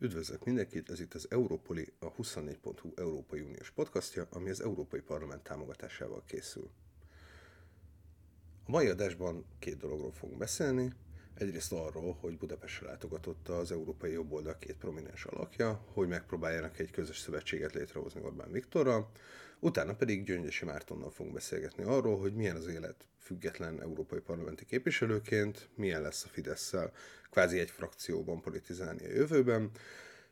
Üdvözlök mindenkit, ez itt az Európoli, a 24.hu Európai Uniós podcastja, ami az Európai Parlament támogatásával készül. A mai adásban két dologról fogunk beszélni. Egyrészt arról, hogy Budapestre látogatott az Európai Jobboldal két prominens alakja, hogy megpróbáljanak egy közös szövetséget létrehozni Orbán Viktorral, utána pedig Gyöngyösi Mártonnal fogunk beszélgetni arról, hogy milyen az élet független európai parlamenti képviselőként, milyen lesz a fidesz kvázi egy frakcióban politizálni a jövőben,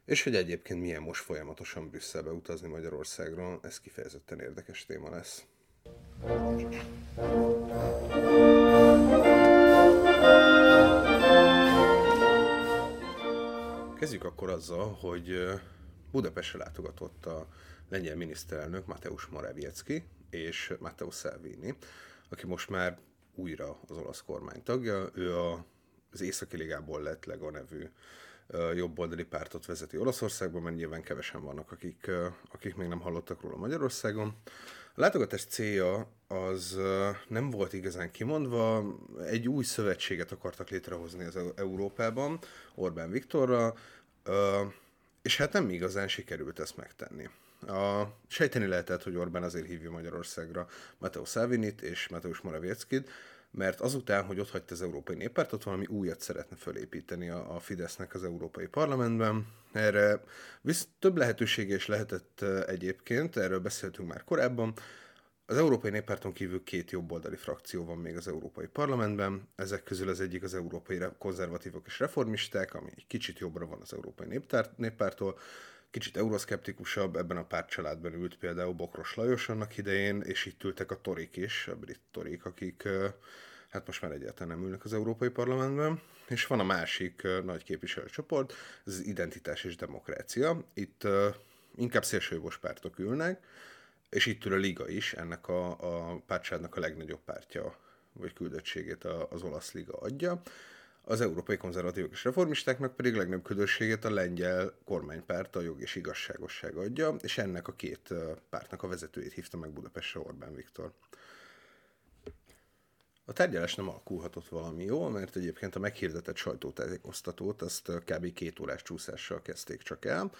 és hogy egyébként milyen most folyamatosan Brüsszelbe utazni Magyarországról, ez kifejezetten érdekes téma lesz. Kezdjük akkor azzal, hogy Budapestre látogatott a lengyel miniszterelnök Mateusz Morawiecki és Mateusz Salvini, aki most már újra az olasz kormány tagja. Ő a, az Északi Ligából lett Lega nevű jobboldali pártot vezeti Olaszországban, mert nyilván kevesen vannak, akik, akik még nem hallottak róla Magyarországon. A látogatás célja az nem volt igazán kimondva, egy új szövetséget akartak létrehozni az Európában, Orbán Viktorra, és hát nem igazán sikerült ezt megtenni. A, sejteni lehetett, hogy Orbán azért hívja Magyarországra Mateo Salvinit és Mateusz Moravieckit, mert azután, hogy ott hagyta az Európai Néppártot, valami újat szeretne fölépíteni a, a Fidesznek az Európai Parlamentben. Erre visz több lehetősége is lehetett egyébként, erről beszéltünk már korábban. Az Európai Néppárton kívül két jobboldali frakció van még az Európai Parlamentben. Ezek közül az egyik az Európai Konzervatívok és Reformisták, ami egy kicsit jobbra van az Európai Néppárt, Néppártól kicsit euroszkeptikusabb, ebben a pártcsaládban ült például Bokros Lajos annak idején, és itt ültek a torik is, a brit torik, akik hát most már egyáltalán nem ülnek az Európai Parlamentben, és van a másik nagy képviselőcsoport, ez az identitás és demokrácia. Itt inkább szélsőjogos pártok ülnek, és itt ül a Liga is, ennek a, a pártságnak a legnagyobb pártja, vagy küldöttségét az olasz Liga adja az európai konzervatívok és reformistáknak pedig legnagyobb ködösségét a lengyel kormánypárt, a jog és igazságosság adja, és ennek a két pártnak a vezetőjét hívta meg Budapestre Orbán Viktor. A tárgyalás nem alakulhatott valami jól, mert egyébként a meghirdetett sajtótájékoztatót azt kb. két órás csúszással kezdték csak el,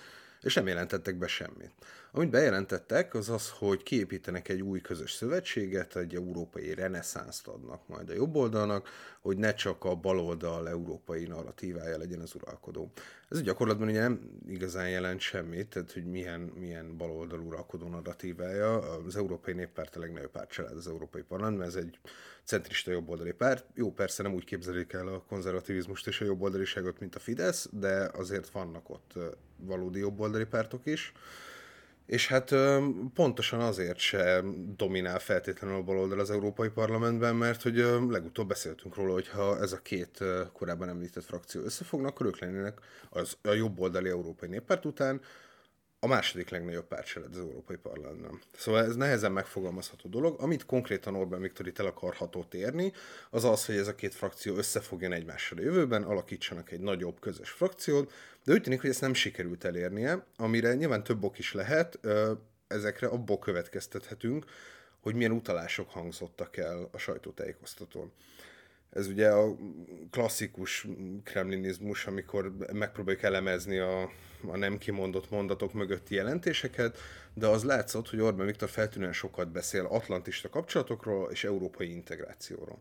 és nem jelentettek be semmit. Amit bejelentettek, az az, hogy kiépítenek egy új közös szövetséget, egy európai reneszánszt adnak majd a jobb oldalnak, hogy ne csak a baloldal európai narratívája legyen az uralkodó. Ez gyakorlatban ugye nem igazán jelent semmit, tehát hogy milyen, milyen baloldal uralkodó narratívája. Az Európai Néppárt a legnagyobb pártcsalád az Európai Parlamentben, ez egy centrista jobboldali párt. Jó, persze nem úgy képzelik el a konzervativizmust és a jobboldaliságot, mint a Fidesz, de azért vannak ott valódi jobboldali pártok is. És hát pontosan azért se dominál feltétlenül a baloldal az Európai Parlamentben, mert hogy legutóbb beszéltünk róla, hogy ha ez a két korábban említett frakció összefognak, akkor ők lennének az, a jobboldali Európai Néppárt után a második legnagyobb pártcsalád az Európai Parlamentben. Szóval ez nehezen megfogalmazható dolog. Amit konkrétan Orbán Viktor itt el akarhatott érni, az az, hogy ez a két frakció összefogjon egymással a jövőben, alakítsanak egy nagyobb közös frakciót, de úgy tűnik, hogy ezt nem sikerült elérnie, amire nyilván több ok is lehet, ezekre abból következtethetünk, hogy milyen utalások hangzottak el a sajtótájékoztatón. Ez ugye a klasszikus kremlinizmus, amikor megpróbáljuk elemezni a, a nem kimondott mondatok mögötti jelentéseket, de az látszott, hogy Orbán Viktor feltűnően sokat beszél atlantista kapcsolatokról és európai integrációról.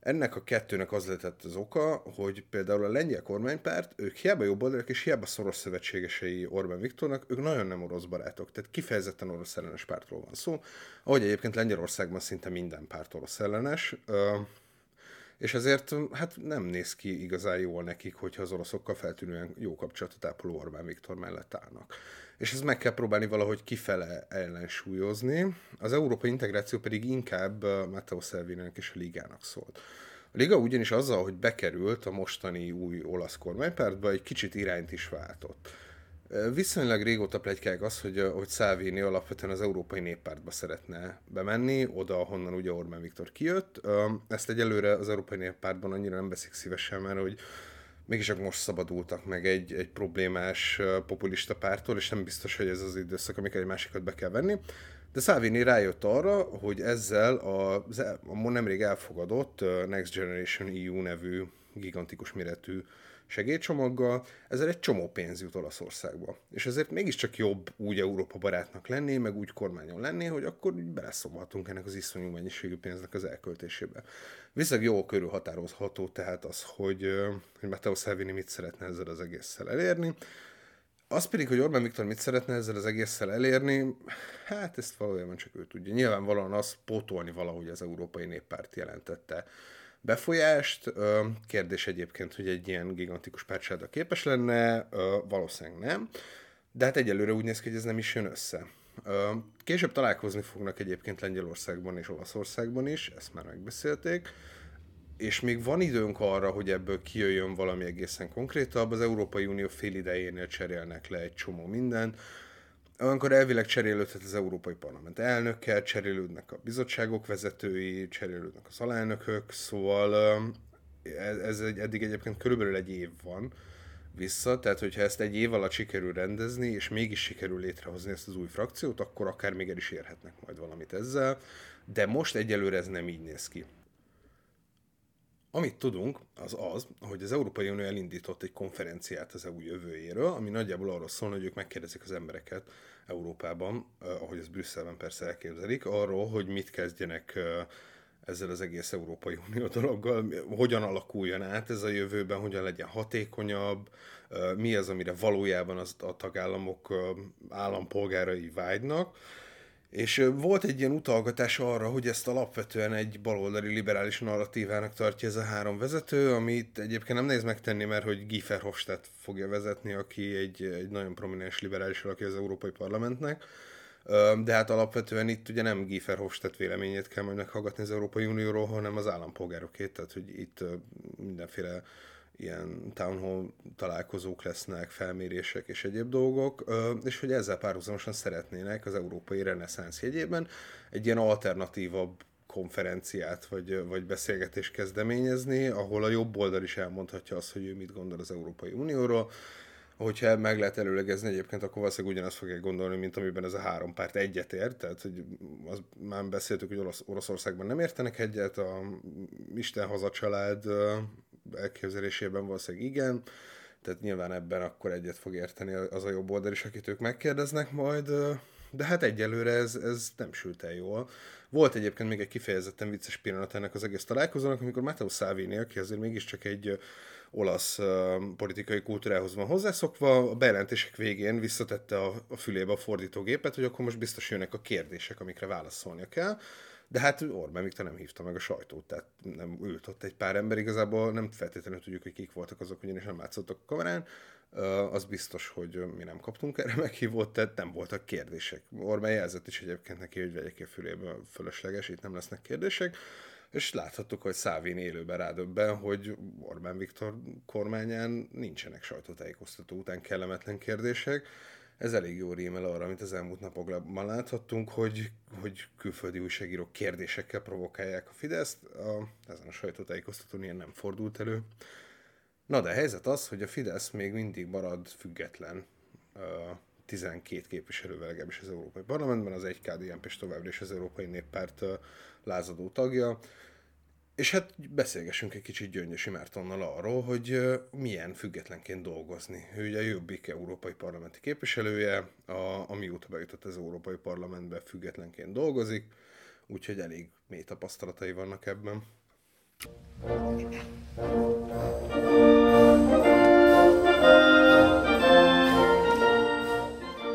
Ennek a kettőnek az lehetett az oka, hogy például a lengyel kormánypárt, ők hiába jobboldalak és hiába szoros szövetségesei Orbán Viktornak, ők nagyon nem orosz barátok, tehát kifejezetten orosz ellenes pártról van szó. Ahogy egyébként Lengyelországban szinte minden párt orosz ellenes, és ezért hát nem néz ki igazán jól nekik, hogyha az oroszokkal feltűnően jó kapcsolatot ápoló Orbán Viktor mellett állnak. És ezt meg kell próbálni valahogy kifele ellensúlyozni, az európai integráció pedig inkább Matteo Salvininek és a Ligának szólt. A Liga ugyanis azzal, hogy bekerült a mostani új olasz kormánypártba, egy kicsit irányt is váltott. Viszonylag régóta plegykák az, hogy, hogy Salvini alapvetően az Európai Néppártba szeretne bemenni, oda, ahonnan ugye Orbán Viktor kijött. Ezt egyelőre az Európai Néppártban annyira nem veszik szívesen, mert hogy mégis most szabadultak meg egy, egy problémás populista pártól, és nem biztos, hogy ez az időszak, amikor egy másikat be kell venni. De Salvini rájött arra, hogy ezzel a, a nemrég elfogadott Next Generation EU nevű gigantikus méretű segélycsomaggal, ezzel egy csomó pénz jut Olaszországba. És ezért mégiscsak jobb úgy Európa barátnak lenni, meg úgy kormányon lenni, hogy akkor beleszólhatunk ennek az iszonyú mennyiségű pénznek az elköltésébe. Viszont jó körül határozható tehát az, hogy, hogy Matteo Salvini mit szeretne ezzel az egésszel elérni. Az pedig, hogy Orbán Viktor mit szeretne ezzel az egésszel elérni, hát ezt valójában csak ő tudja. Nyilvánvalóan az pótolni valahogy az Európai Néppárt jelentette befolyást. Kérdés egyébként, hogy egy ilyen gigantikus pártsáda képes lenne, valószínűleg nem. De hát egyelőre úgy néz ki, hogy ez nem is jön össze. Később találkozni fognak egyébként Lengyelországban és Olaszországban is, ezt már megbeszélték, és még van időnk arra, hogy ebből kijöjjön valami egészen konkrétabb. Az Európai Unió fél idejénél cserélnek le egy csomó mindent, Olyankor elvileg cserélődhet az Európai Parlament elnöke, cserélődnek a bizottságok vezetői, cserélődnek az alelnökök, szóval ez, ez egy, eddig egyébként körülbelül egy év van vissza, tehát hogyha ezt egy év alatt sikerül rendezni, és mégis sikerül létrehozni ezt az új frakciót, akkor akár még el is érhetnek majd valamit ezzel, de most egyelőre ez nem így néz ki. Amit tudunk, az az, hogy az Európai Unió elindított egy konferenciát az EU jövőjéről, ami nagyjából arról szól, hogy ők megkérdezik az embereket Európában, ahogy ez Brüsszelben persze elképzelik, arról, hogy mit kezdjenek ezzel az egész Európai Unió dologgal, hogyan alakuljon át ez a jövőben, hogyan legyen hatékonyabb, mi az, amire valójában az, a tagállamok állampolgárai vágynak, és volt egy ilyen utalgatás arra, hogy ezt alapvetően egy baloldali liberális narratívának tartja ez a három vezető, amit egyébként nem nehéz megtenni, mert hogy Guy Verhofstadt fogja vezetni, aki egy, egy nagyon prominens liberális alakja az Európai Parlamentnek. De hát alapvetően itt ugye nem Guy Verhofstadt véleményét kell majd meghallgatni az Európai Unióról, hanem az állampolgárokét, tehát hogy itt mindenféle ilyen town hall találkozók lesznek, felmérések és egyéb dolgok, és hogy ezzel párhuzamosan szeretnének az európai reneszánsz jegyében egy ilyen alternatívabb konferenciát vagy, vagy beszélgetést kezdeményezni, ahol a jobb oldal is elmondhatja azt, hogy ő mit gondol az Európai Unióról, hogyha meg lehet előlegezni egyébként, akkor valószínűleg ugyanazt fogják gondolni, mint amiben ez a három párt egyetért, tehát hogy az, már beszéltük, hogy Orosz, Oroszországban nem értenek egyet, a Isten haza család elképzelésében valószínűleg igen, tehát nyilván ebben akkor egyet fog érteni az a jobb oldal is, akit ők megkérdeznek majd, de hát egyelőre ez, ez nem sült el jól. Volt egyébként még egy kifejezetten vicces pillanat ennek az egész találkozónak, amikor Matteo Salvini, aki azért mégiscsak egy olasz politikai kultúrához van hozzászokva, a bejelentések végén visszatette a fülébe a fordítógépet, hogy akkor most biztos jönnek a kérdések, amikre válaszolnia kell. De hát Orbán Viktor nem hívta meg a sajtót, tehát nem ült ott egy pár ember, igazából nem feltétlenül tudjuk, hogy kik voltak azok, ugyanis nem látszottak a kamerán. Az biztos, hogy mi nem kaptunk erre meghívót, tehát nem voltak kérdések. Orbán jelzett is egyébként neki, hogy vegyek ki fülébe fölösleges, itt nem lesznek kérdések és láthattuk, hogy Szávin élőben rádöbben, hogy Orbán Viktor kormányán nincsenek sajtótájékoztató után kellemetlen kérdések, ez elég jó rímel arra, amit az elmúlt napokban láthattunk, hogy, hogy külföldi újságírók kérdésekkel provokálják a Fideszt. A, ezen a sajtótájékoztatón ilyen nem fordult elő. Na de a helyzet az, hogy a Fidesz még mindig marad független 12 képviselővel legalábbis az Európai Parlamentben, az egy KDNP és továbbra is az Európai Néppárt lázadó tagja. És hát beszélgessünk egy kicsit Gyöngyösi Mártonnal arról, hogy milyen függetlenként dolgozni. Ő ugye a Jobbik európai parlamenti képviselője, a, amióta bejutott az Európai Parlamentbe függetlenként dolgozik, úgyhogy elég mély tapasztalatai vannak ebben.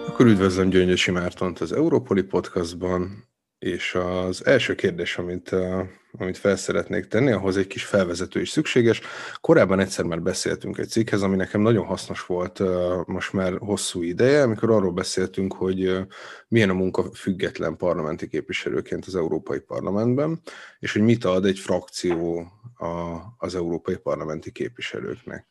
Akkor üdvözlöm Gyöngyösi Mártont az Európoli Podcastban, és az első kérdés, amit, amit fel szeretnék tenni, ahhoz egy kis felvezető is szükséges. Korábban egyszer már beszéltünk egy cikkhez, ami nekem nagyon hasznos volt most már hosszú ideje, amikor arról beszéltünk, hogy milyen a munka független parlamenti képviselőként az Európai Parlamentben, és hogy mit ad egy frakció a, az európai parlamenti képviselőknek.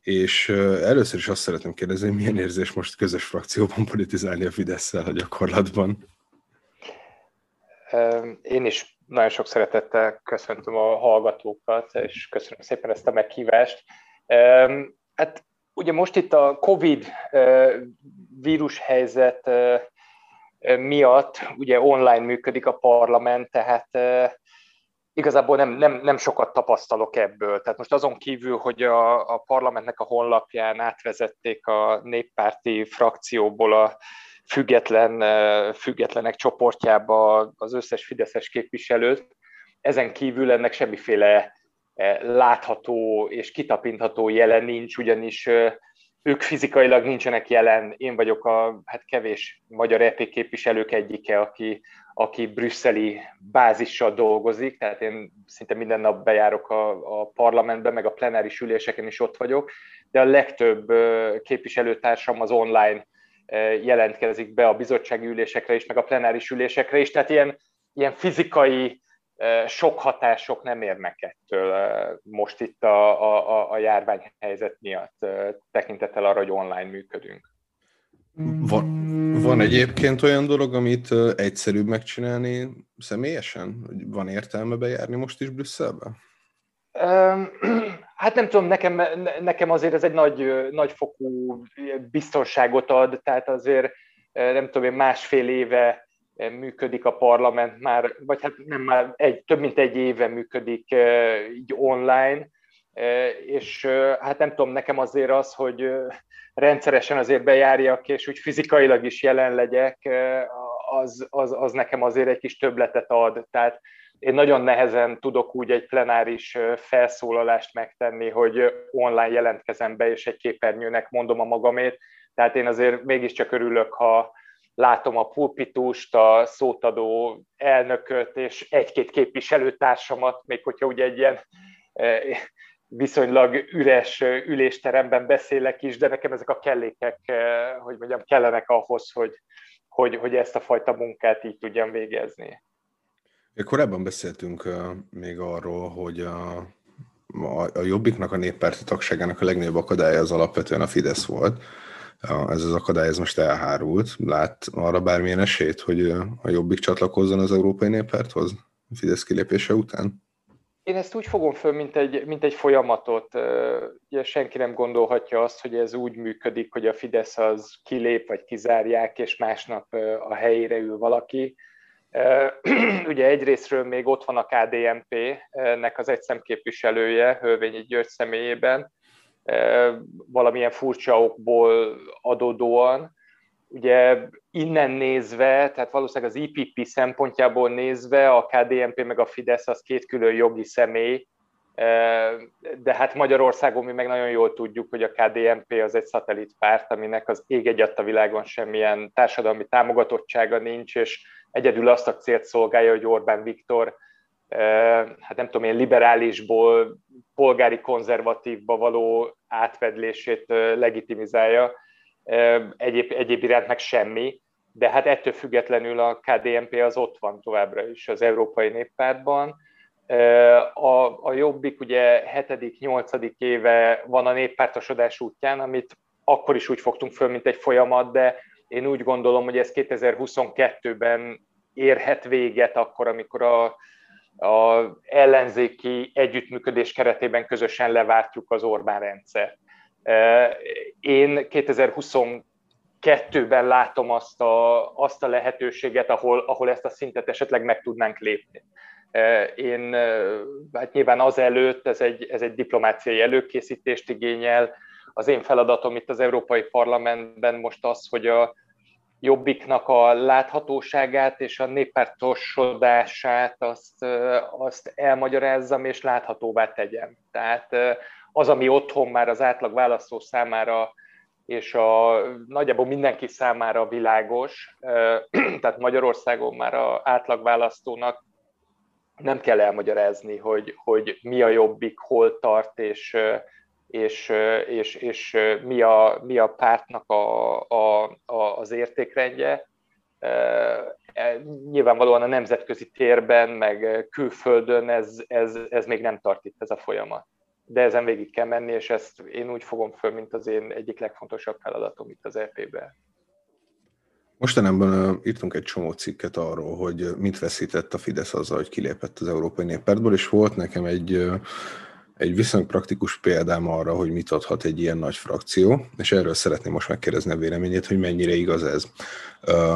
És először is azt szeretném kérdezni, milyen érzés most közös frakcióban politizálni a fidesz a gyakorlatban? Én is nagyon sok szeretettel köszöntöm a hallgatókat, és köszönöm szépen ezt a meghívást. Hát ugye most itt a COVID vírushelyzet miatt ugye online működik a parlament, tehát igazából nem, nem, nem sokat tapasztalok ebből. Tehát most azon kívül, hogy a, a parlamentnek a honlapján átvezették a néppárti frakcióból a független, függetlenek csoportjába az összes fideszes képviselőt, ezen kívül ennek semmiféle látható és kitapintható jelen nincs, ugyanis ők fizikailag nincsenek jelen, én vagyok a hát kevés magyar EP képviselők egyike, aki, aki brüsszeli bázissal dolgozik, tehát én szinte minden nap bejárok a, a parlamentbe, meg a plenáris üléseken is ott vagyok, de a legtöbb képviselőtársam az online jelentkezik be a bizottsági ülésekre is, meg a plenáris ülésekre is, tehát ilyen, ilyen fizikai sok hatások nem érnek ettől most itt a, a, a járványhelyzet miatt, tekintettel arra, hogy online működünk. Van, van egyébként olyan dolog, amit egyszerűbb megcsinálni személyesen? Van értelme bejárni most is Brüsszelbe? Hát nem tudom, nekem, nekem azért ez egy nagy, nagy fokú biztonságot ad, tehát azért nem tudom, én másfél éve működik a parlament már, vagy hát nem már egy, több mint egy éve működik így online, és hát nem tudom, nekem azért az, hogy rendszeresen azért bejárjak, és úgy fizikailag is jelen legyek, az, az, az nekem azért egy kis többletet ad. Tehát én nagyon nehezen tudok úgy egy plenáris felszólalást megtenni, hogy online jelentkezem be, és egy képernyőnek mondom a magamét. Tehát én azért mégiscsak örülök, ha, látom a pulpitust, a szótadó elnököt és egy-két képviselőtársamat, még hogyha ugye egy ilyen viszonylag üres ülésteremben beszélek is, de nekem ezek a kellékek, hogy mondjam, kellenek ahhoz, hogy, hogy, hogy ezt a fajta munkát így tudjam végezni. Korábban beszéltünk még arról, hogy a, a, a Jobbiknak, a néppárti tagságának a legnagyobb akadálya az alapvetően a Fidesz volt ez az akadály ez most elhárult. Lát arra bármilyen esélyt, hogy a Jobbik csatlakozzon az Európai Néppárthoz Fidesz kilépése után? Én ezt úgy fogom föl, mint egy, mint egy folyamatot. Ugye senki nem gondolhatja azt, hogy ez úgy működik, hogy a Fidesz az kilép, vagy kizárják, és másnap a helyére ül valaki. Ugye egyrésztről még ott van a KDNP-nek az egy szemképviselője, Hölvényi György személyében, valamilyen furcsa okból adódóan. Ugye innen nézve, tehát valószínűleg az IPP szempontjából nézve a KDNP meg a Fidesz az két külön jogi személy, de hát Magyarországon mi meg nagyon jól tudjuk, hogy a KDNP az egy szatellitpárt, aminek az ég egyadt a világon semmilyen társadalmi támogatottsága nincs, és egyedül azt a célt szolgálja, hogy Orbán Viktor hát nem tudom én, liberálisból polgári konzervatívba való átvedlését legitimizálja, egyéb, egyéb iránt meg semmi, de hát ettől függetlenül a KDNP az ott van továbbra is az Európai Néppártban. A, a Jobbik ugye 7.-8. éve van a néppártosodás útján, amit akkor is úgy fogtunk föl, mint egy folyamat, de én úgy gondolom, hogy ez 2022-ben érhet véget akkor, amikor a, a ellenzéki együttműködés keretében közösen leváltjuk az Orbán rendszer. Én 2022-ben látom azt a, azt a lehetőséget, ahol, ahol ezt a szintet esetleg meg tudnánk lépni. Én, hát nyilván azelőtt ez egy, ez egy diplomáciai előkészítést igényel. Az én feladatom itt az Európai Parlamentben most az, hogy a, Jobbiknak a láthatóságát és a néppártosodását azt, azt elmagyarázzam és láthatóvá tegyem. Tehát az, ami otthon már az átlag választó számára és a nagyjából mindenki számára világos, tehát Magyarországon már a átlagválasztónak nem kell elmagyarázni, hogy, hogy mi a jobbik, hol tart, és, és, és, és mi, a, mi a pártnak a, a, a, az értékrendje. E, nyilvánvalóan a nemzetközi térben, meg külföldön ez, ez, ez még nem tart itt ez a folyamat. De ezen végig kell menni, és ezt én úgy fogom föl, mint az én egyik legfontosabb feladatom itt az EP-ben. Mostanában írtunk egy csomó cikket arról, hogy mit veszített a Fidesz azzal, hogy kilépett az Európai Néppártból, és volt nekem egy egy viszonylag praktikus példám arra, hogy mit adhat egy ilyen nagy frakció, és erről szeretném most megkérdezni a véleményét, hogy mennyire igaz ez.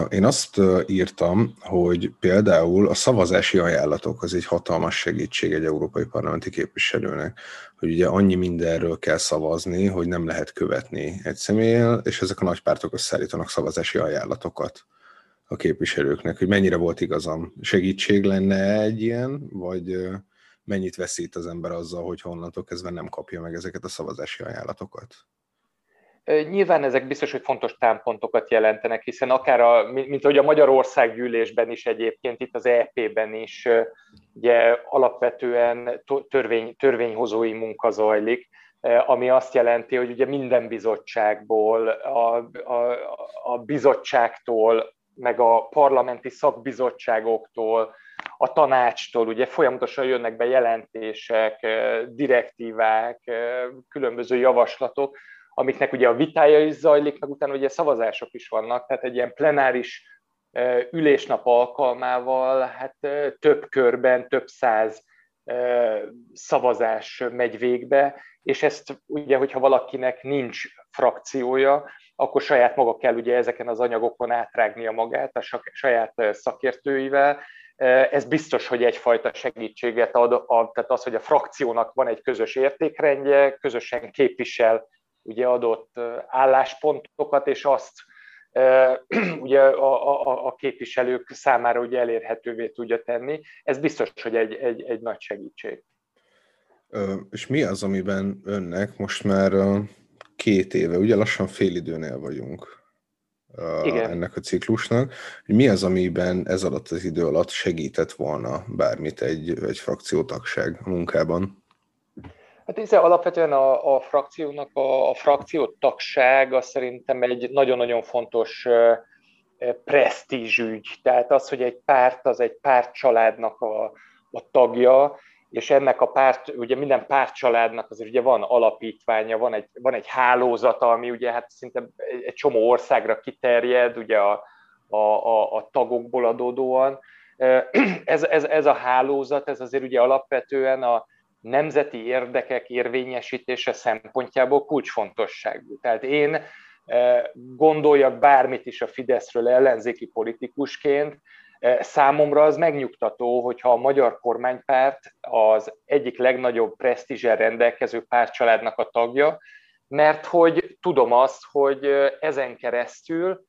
Én azt írtam, hogy például a szavazási ajánlatok az egy hatalmas segítség egy európai parlamenti képviselőnek, hogy ugye annyi mindenről kell szavazni, hogy nem lehet követni egy személlyel, és ezek a nagy pártok összeállítanak szavazási ajánlatokat a képviselőknek, hogy mennyire volt igazam. Segítség lenne egy ilyen, vagy mennyit veszít az ember azzal, hogy honnantól kezdve nem kapja meg ezeket a szavazási ajánlatokat? Nyilván ezek biztos, hogy fontos támpontokat jelentenek, hiszen akár, a, mint ahogy a Magyarország gyűlésben is egyébként, itt az EP-ben is ugye alapvetően törvény, törvényhozói munka zajlik, ami azt jelenti, hogy ugye minden bizottságból, a, a, a bizottságtól, meg a parlamenti szakbizottságoktól, a tanácstól ugye folyamatosan jönnek be jelentések, direktívák, különböző javaslatok, amiknek ugye a vitája is zajlik, meg utána ugye szavazások is vannak, tehát egy ilyen plenáris ülésnap alkalmával hát több körben, több száz szavazás megy végbe, és ezt ugye, hogyha valakinek nincs frakciója, akkor saját maga kell ugye ezeken az anyagokon átrágnia magát a saját szakértőivel, ez biztos, hogy egyfajta segítséget ad, tehát az, hogy a frakciónak van egy közös értékrendje, közösen képvisel ugye adott álláspontokat, és azt ugye a, a, a képviselők számára ugye elérhetővé tudja tenni. Ez biztos, hogy egy, egy, egy nagy segítség. És mi az, amiben önnek most már két éve, ugye lassan fél időnél vagyunk, igen. ennek a ciklusnak, hogy mi az, amiben ez alatt az idő alatt segített volna bármit egy, egy frakciótagság a munkában? Hát ez alapvetően a, a frakciónak a, a frakciótagság az szerintem egy nagyon-nagyon fontos presztízsügy. Tehát az, hogy egy párt az egy pártcsaládnak a, a tagja, és ennek a párt, ugye minden pártcsaládnak azért ugye van alapítványa, van egy, van egy hálózata, ami ugye hát szinte egy csomó országra kiterjed, ugye a, a, a, a tagokból adódóan. Ez, ez, ez a hálózat, ez azért ugye alapvetően a nemzeti érdekek érvényesítése szempontjából kulcsfontosságú. Tehát én gondoljak bármit is a Fideszről ellenzéki politikusként, Számomra az megnyugtató, hogyha a magyar kormánypárt az egyik legnagyobb presztízsel rendelkező pártcsaládnak a tagja, mert hogy tudom azt, hogy ezen keresztül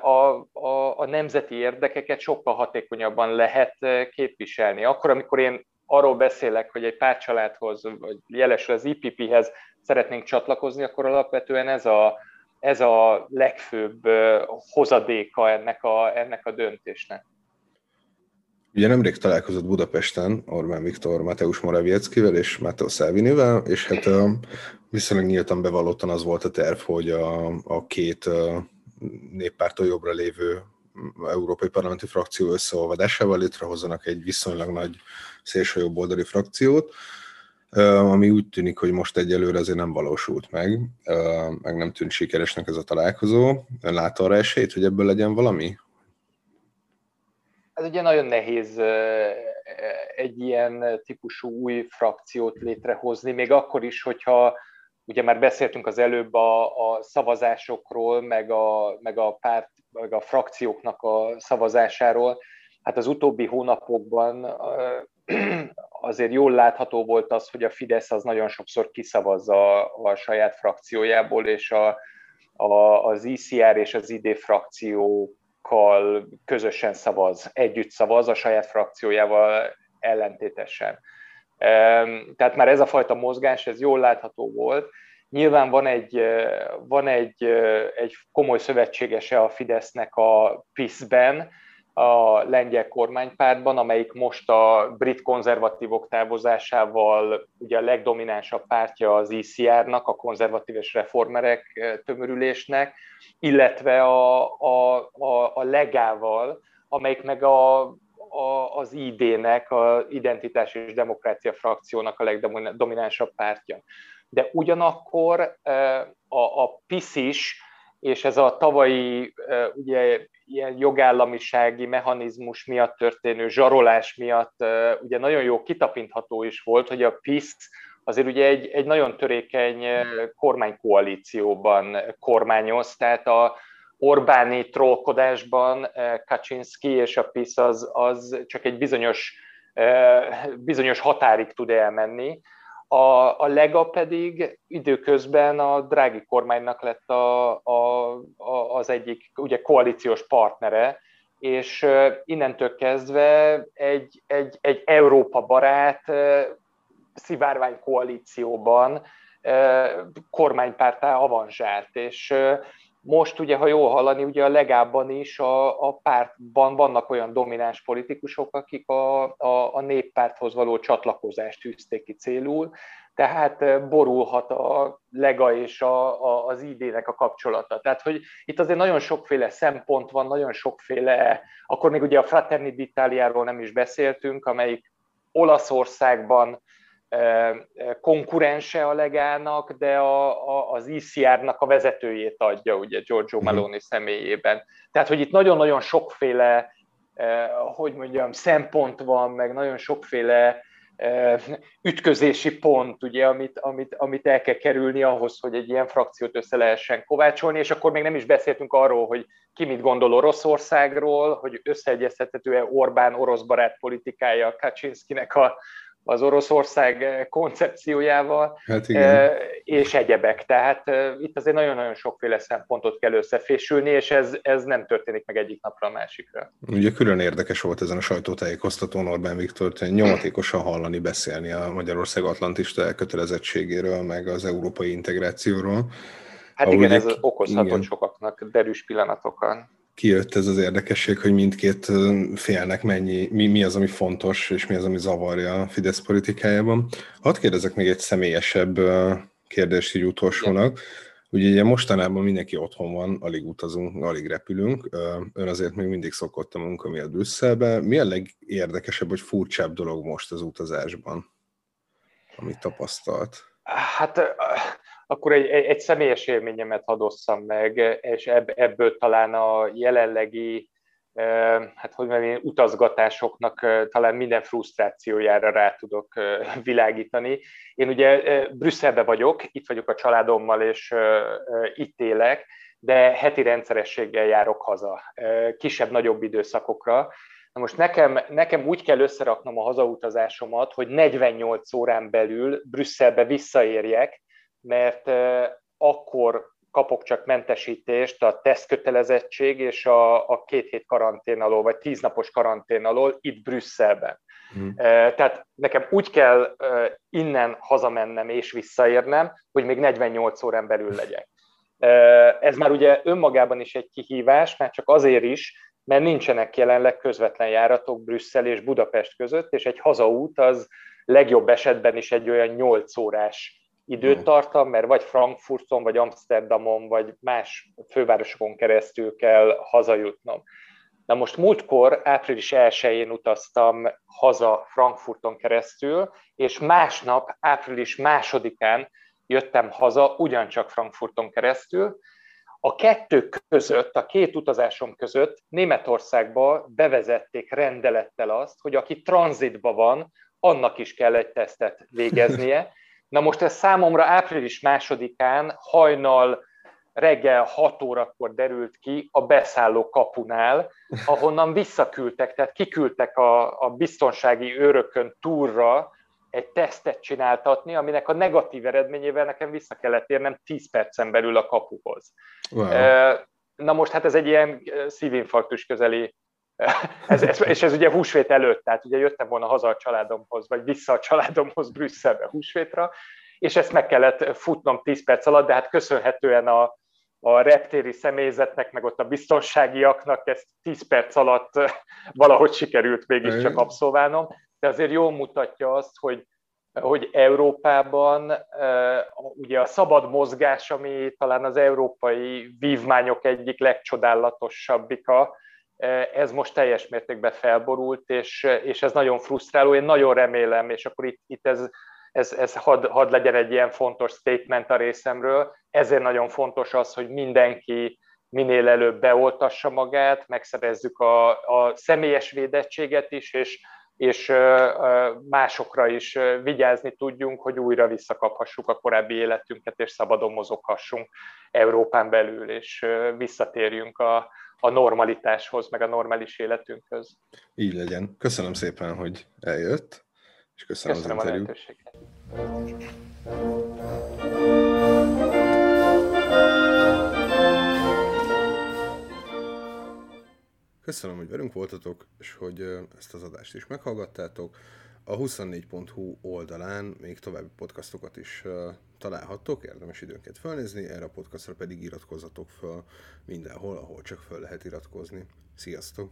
a, a, a nemzeti érdekeket sokkal hatékonyabban lehet képviselni. Akkor, amikor én arról beszélek, hogy egy pártcsaládhoz, vagy jelesül az IPP-hez szeretnénk csatlakozni, akkor alapvetően ez a, ez a legfőbb hozadéka ennek a, ennek a döntésnek. Ugye nemrég találkozott Budapesten Orbán Viktor Mateusz Morawieckivel és Matteo Salvinivel, és hát viszonylag nyíltan bevallottan az volt a terv, hogy a, a két néppártól jobbra lévő európai parlamenti frakció összeolvadásával létrehozzanak egy viszonylag nagy szélső oldali frakciót, ami úgy tűnik, hogy most egyelőre azért nem valósult meg, meg nem tűnt sikeresnek ez a találkozó. Lát arra esélyt, hogy ebből legyen valami? Ez ugye nagyon nehéz egy ilyen típusú új frakciót létrehozni, még akkor is, hogyha ugye már beszéltünk az előbb a, a szavazásokról, meg a, meg a párt, meg a frakcióknak a szavazásáról, hát az utóbbi hónapokban azért jól látható volt az, hogy a Fidesz az nagyon sokszor kiszavazza a, a saját frakciójából, és a, a, az ICR és az ID frakció frakciókkal közösen szavaz, együtt szavaz a saját frakciójával ellentétesen. Tehát már ez a fajta mozgás, ez jól látható volt. Nyilván van egy, van egy, egy komoly szövetségese a Fidesznek a PIS-ben, a lengyel kormánypártban, amelyik most a brit konzervatívok távozásával ugye a legdominánsabb pártja az ICR-nak, a konzervatív és reformerek eh, tömörülésnek, illetve a, a, a, a legával, amelyik meg a, a, az ID-nek, a Identitás és Demokrácia frakciónak a legdominánsabb pártja. De ugyanakkor eh, a, a PIS is, és ez a tavalyi ugye ilyen jogállamisági mechanizmus miatt történő zsarolás miatt ugye nagyon jó kitapintható is volt, hogy a PISZ azért ugye egy, egy nagyon törékeny kormánykoalícióban kormányoz, tehát a Orbáni trollkodásban Kaczynski és a PISZ az, az csak egy bizonyos, bizonyos határig tud elmenni. A, a Lega pedig időközben a drági kormánynak lett a, a, a, az egyik ugye koalíciós partnere, és innentől kezdve egy, egy, egy Európa barát szivárvány koalícióban kormánypártá avanzsált, és most ugye, ha jól hallani, ugye a legában is a, a pártban vannak olyan domináns politikusok, akik a, a, a néppárthoz való csatlakozást tűzték ki célul, tehát borulhat a lega és a, a, az ID-nek a kapcsolata. Tehát, hogy itt azért nagyon sokféle szempont van, nagyon sokféle, akkor még ugye a Fraterni d'Italiáról nem is beszéltünk, amelyik Olaszországban konkurense a legának, de a, a, az ICR-nak a vezetőjét adja, ugye Giorgio mhm. Maloney személyében. Tehát, hogy itt nagyon-nagyon sokféle, hogy mondjam, szempont van, meg nagyon sokféle ütközési pont, ugye, amit, amit, amit el kell kerülni ahhoz, hogy egy ilyen frakciót össze lehessen kovácsolni, és akkor még nem is beszéltünk arról, hogy ki mit gondol Oroszországról, hogy összeegyeztethető-e Orbán orosz barát politikája Kaczynszkinek a, az Oroszország eh, koncepciójával, hát igen. Eh, és egyebek. Tehát eh, itt azért nagyon-nagyon sokféle szempontot kell összefésülni, és ez, ez nem történik meg egyik napra a másikra. Ugye külön érdekes volt ezen a sajtótájékoztatón Orbán Viktor nyomatékosan hallani beszélni a Magyarország atlantista elkötelezettségéről, meg az európai integrációról. Hát igen, ez okozhatott igen. sokaknak derűs pillanatokon kijött ez az érdekesség, hogy mindkét félnek mennyi, mi, mi az, ami fontos, és mi az, ami zavarja a Fidesz politikájában. Hadd kérdezek még egy személyesebb kérdést így utolsónak. Ugye, ugye mostanában mindenki otthon van, alig utazunk, alig repülünk. Ön azért még mindig szokott a munka miatt Brüsszelbe. Mi a legérdekesebb vagy furcsább dolog most az utazásban, amit tapasztalt? Hát akkor egy, egy személyes élményemet hadosszam meg, és ebből talán a jelenlegi hát hogy mondjam, utazgatásoknak talán minden frusztrációjára rá tudok világítani. Én ugye Brüsszelbe vagyok, itt vagyok a családommal, és itt élek, de heti rendszerességgel járok haza, kisebb-nagyobb időszakokra. Na most nekem, nekem úgy kell összeraknom a hazautazásomat, hogy 48 órán belül Brüsszelbe visszaérjek, mert akkor kapok csak mentesítést a tesztkötelezettség és a, a két hét karantén alól, vagy tíz napos karantén alól itt Brüsszelben. Hmm. Tehát nekem úgy kell innen hazamennem és visszaérnem, hogy még 48 órán belül legyek. Ez már ugye önmagában is egy kihívás, mert csak azért is, mert nincsenek jelenleg közvetlen járatok Brüsszel és Budapest között, és egy hazaút az legjobb esetben is egy olyan 8 órás időt tartam, mert vagy Frankfurton, vagy Amsterdamon, vagy más fővárosokon keresztül kell hazajutnom. Na most múltkor, április 1-én utaztam haza Frankfurton keresztül, és másnap, április másodikán jöttem haza ugyancsak Frankfurton keresztül. A kettő között, a két utazásom között Németországba bevezették rendelettel azt, hogy aki tranzitba van, annak is kell egy tesztet végeznie, Na most ez számomra április másodikán hajnal reggel 6 órakor derült ki a beszálló kapunál, ahonnan visszaküldtek, tehát kiküldtek a, a biztonsági őrökön túlra egy tesztet csináltatni, aminek a negatív eredményével nekem vissza kellett érnem 10 percen belül a kapuhoz. Wow. Na most hát ez egy ilyen szívinfarktus közeli ez, ez, és ez ugye húsvét előtt, tehát ugye jöttem volna haza a családomhoz, vagy vissza a családomhoz Brüsszelbe húsvétra, és ezt meg kellett futnom 10 perc alatt, de hát köszönhetően a, a reptéri személyzetnek, meg ott a biztonságiaknak ezt 10 perc alatt valahogy sikerült mégiscsak abszolválnom, de azért jól mutatja azt, hogy hogy Európában ugye a szabad mozgás, ami talán az európai vívmányok egyik legcsodálatosabbika, ez most teljes mértékben felborult, és, és ez nagyon frusztráló. Én nagyon remélem, és akkor itt, itt ez, ez, ez had, had legyen egy ilyen fontos statement a részemről. Ezért nagyon fontos az, hogy mindenki minél előbb beoltassa magát, megszerezzük a, a személyes védettséget is, és és másokra is vigyázni tudjunk, hogy újra visszakaphassuk a korábbi életünket, és szabadon mozoghassunk Európán belül, és visszatérjünk a, a normalitáshoz, meg a normális életünkhöz. Így legyen. Köszönöm szépen, hogy eljött, és köszönöm, köszönöm az interjút. a lehetőséget. Köszönöm, hogy velünk voltatok, és hogy ezt az adást is meghallgattátok. A 24.hu oldalán még további podcastokat is találhattok, érdemes időnként felnézni, erre a podcastra pedig iratkozzatok fel mindenhol, ahol csak fel lehet iratkozni. Sziasztok!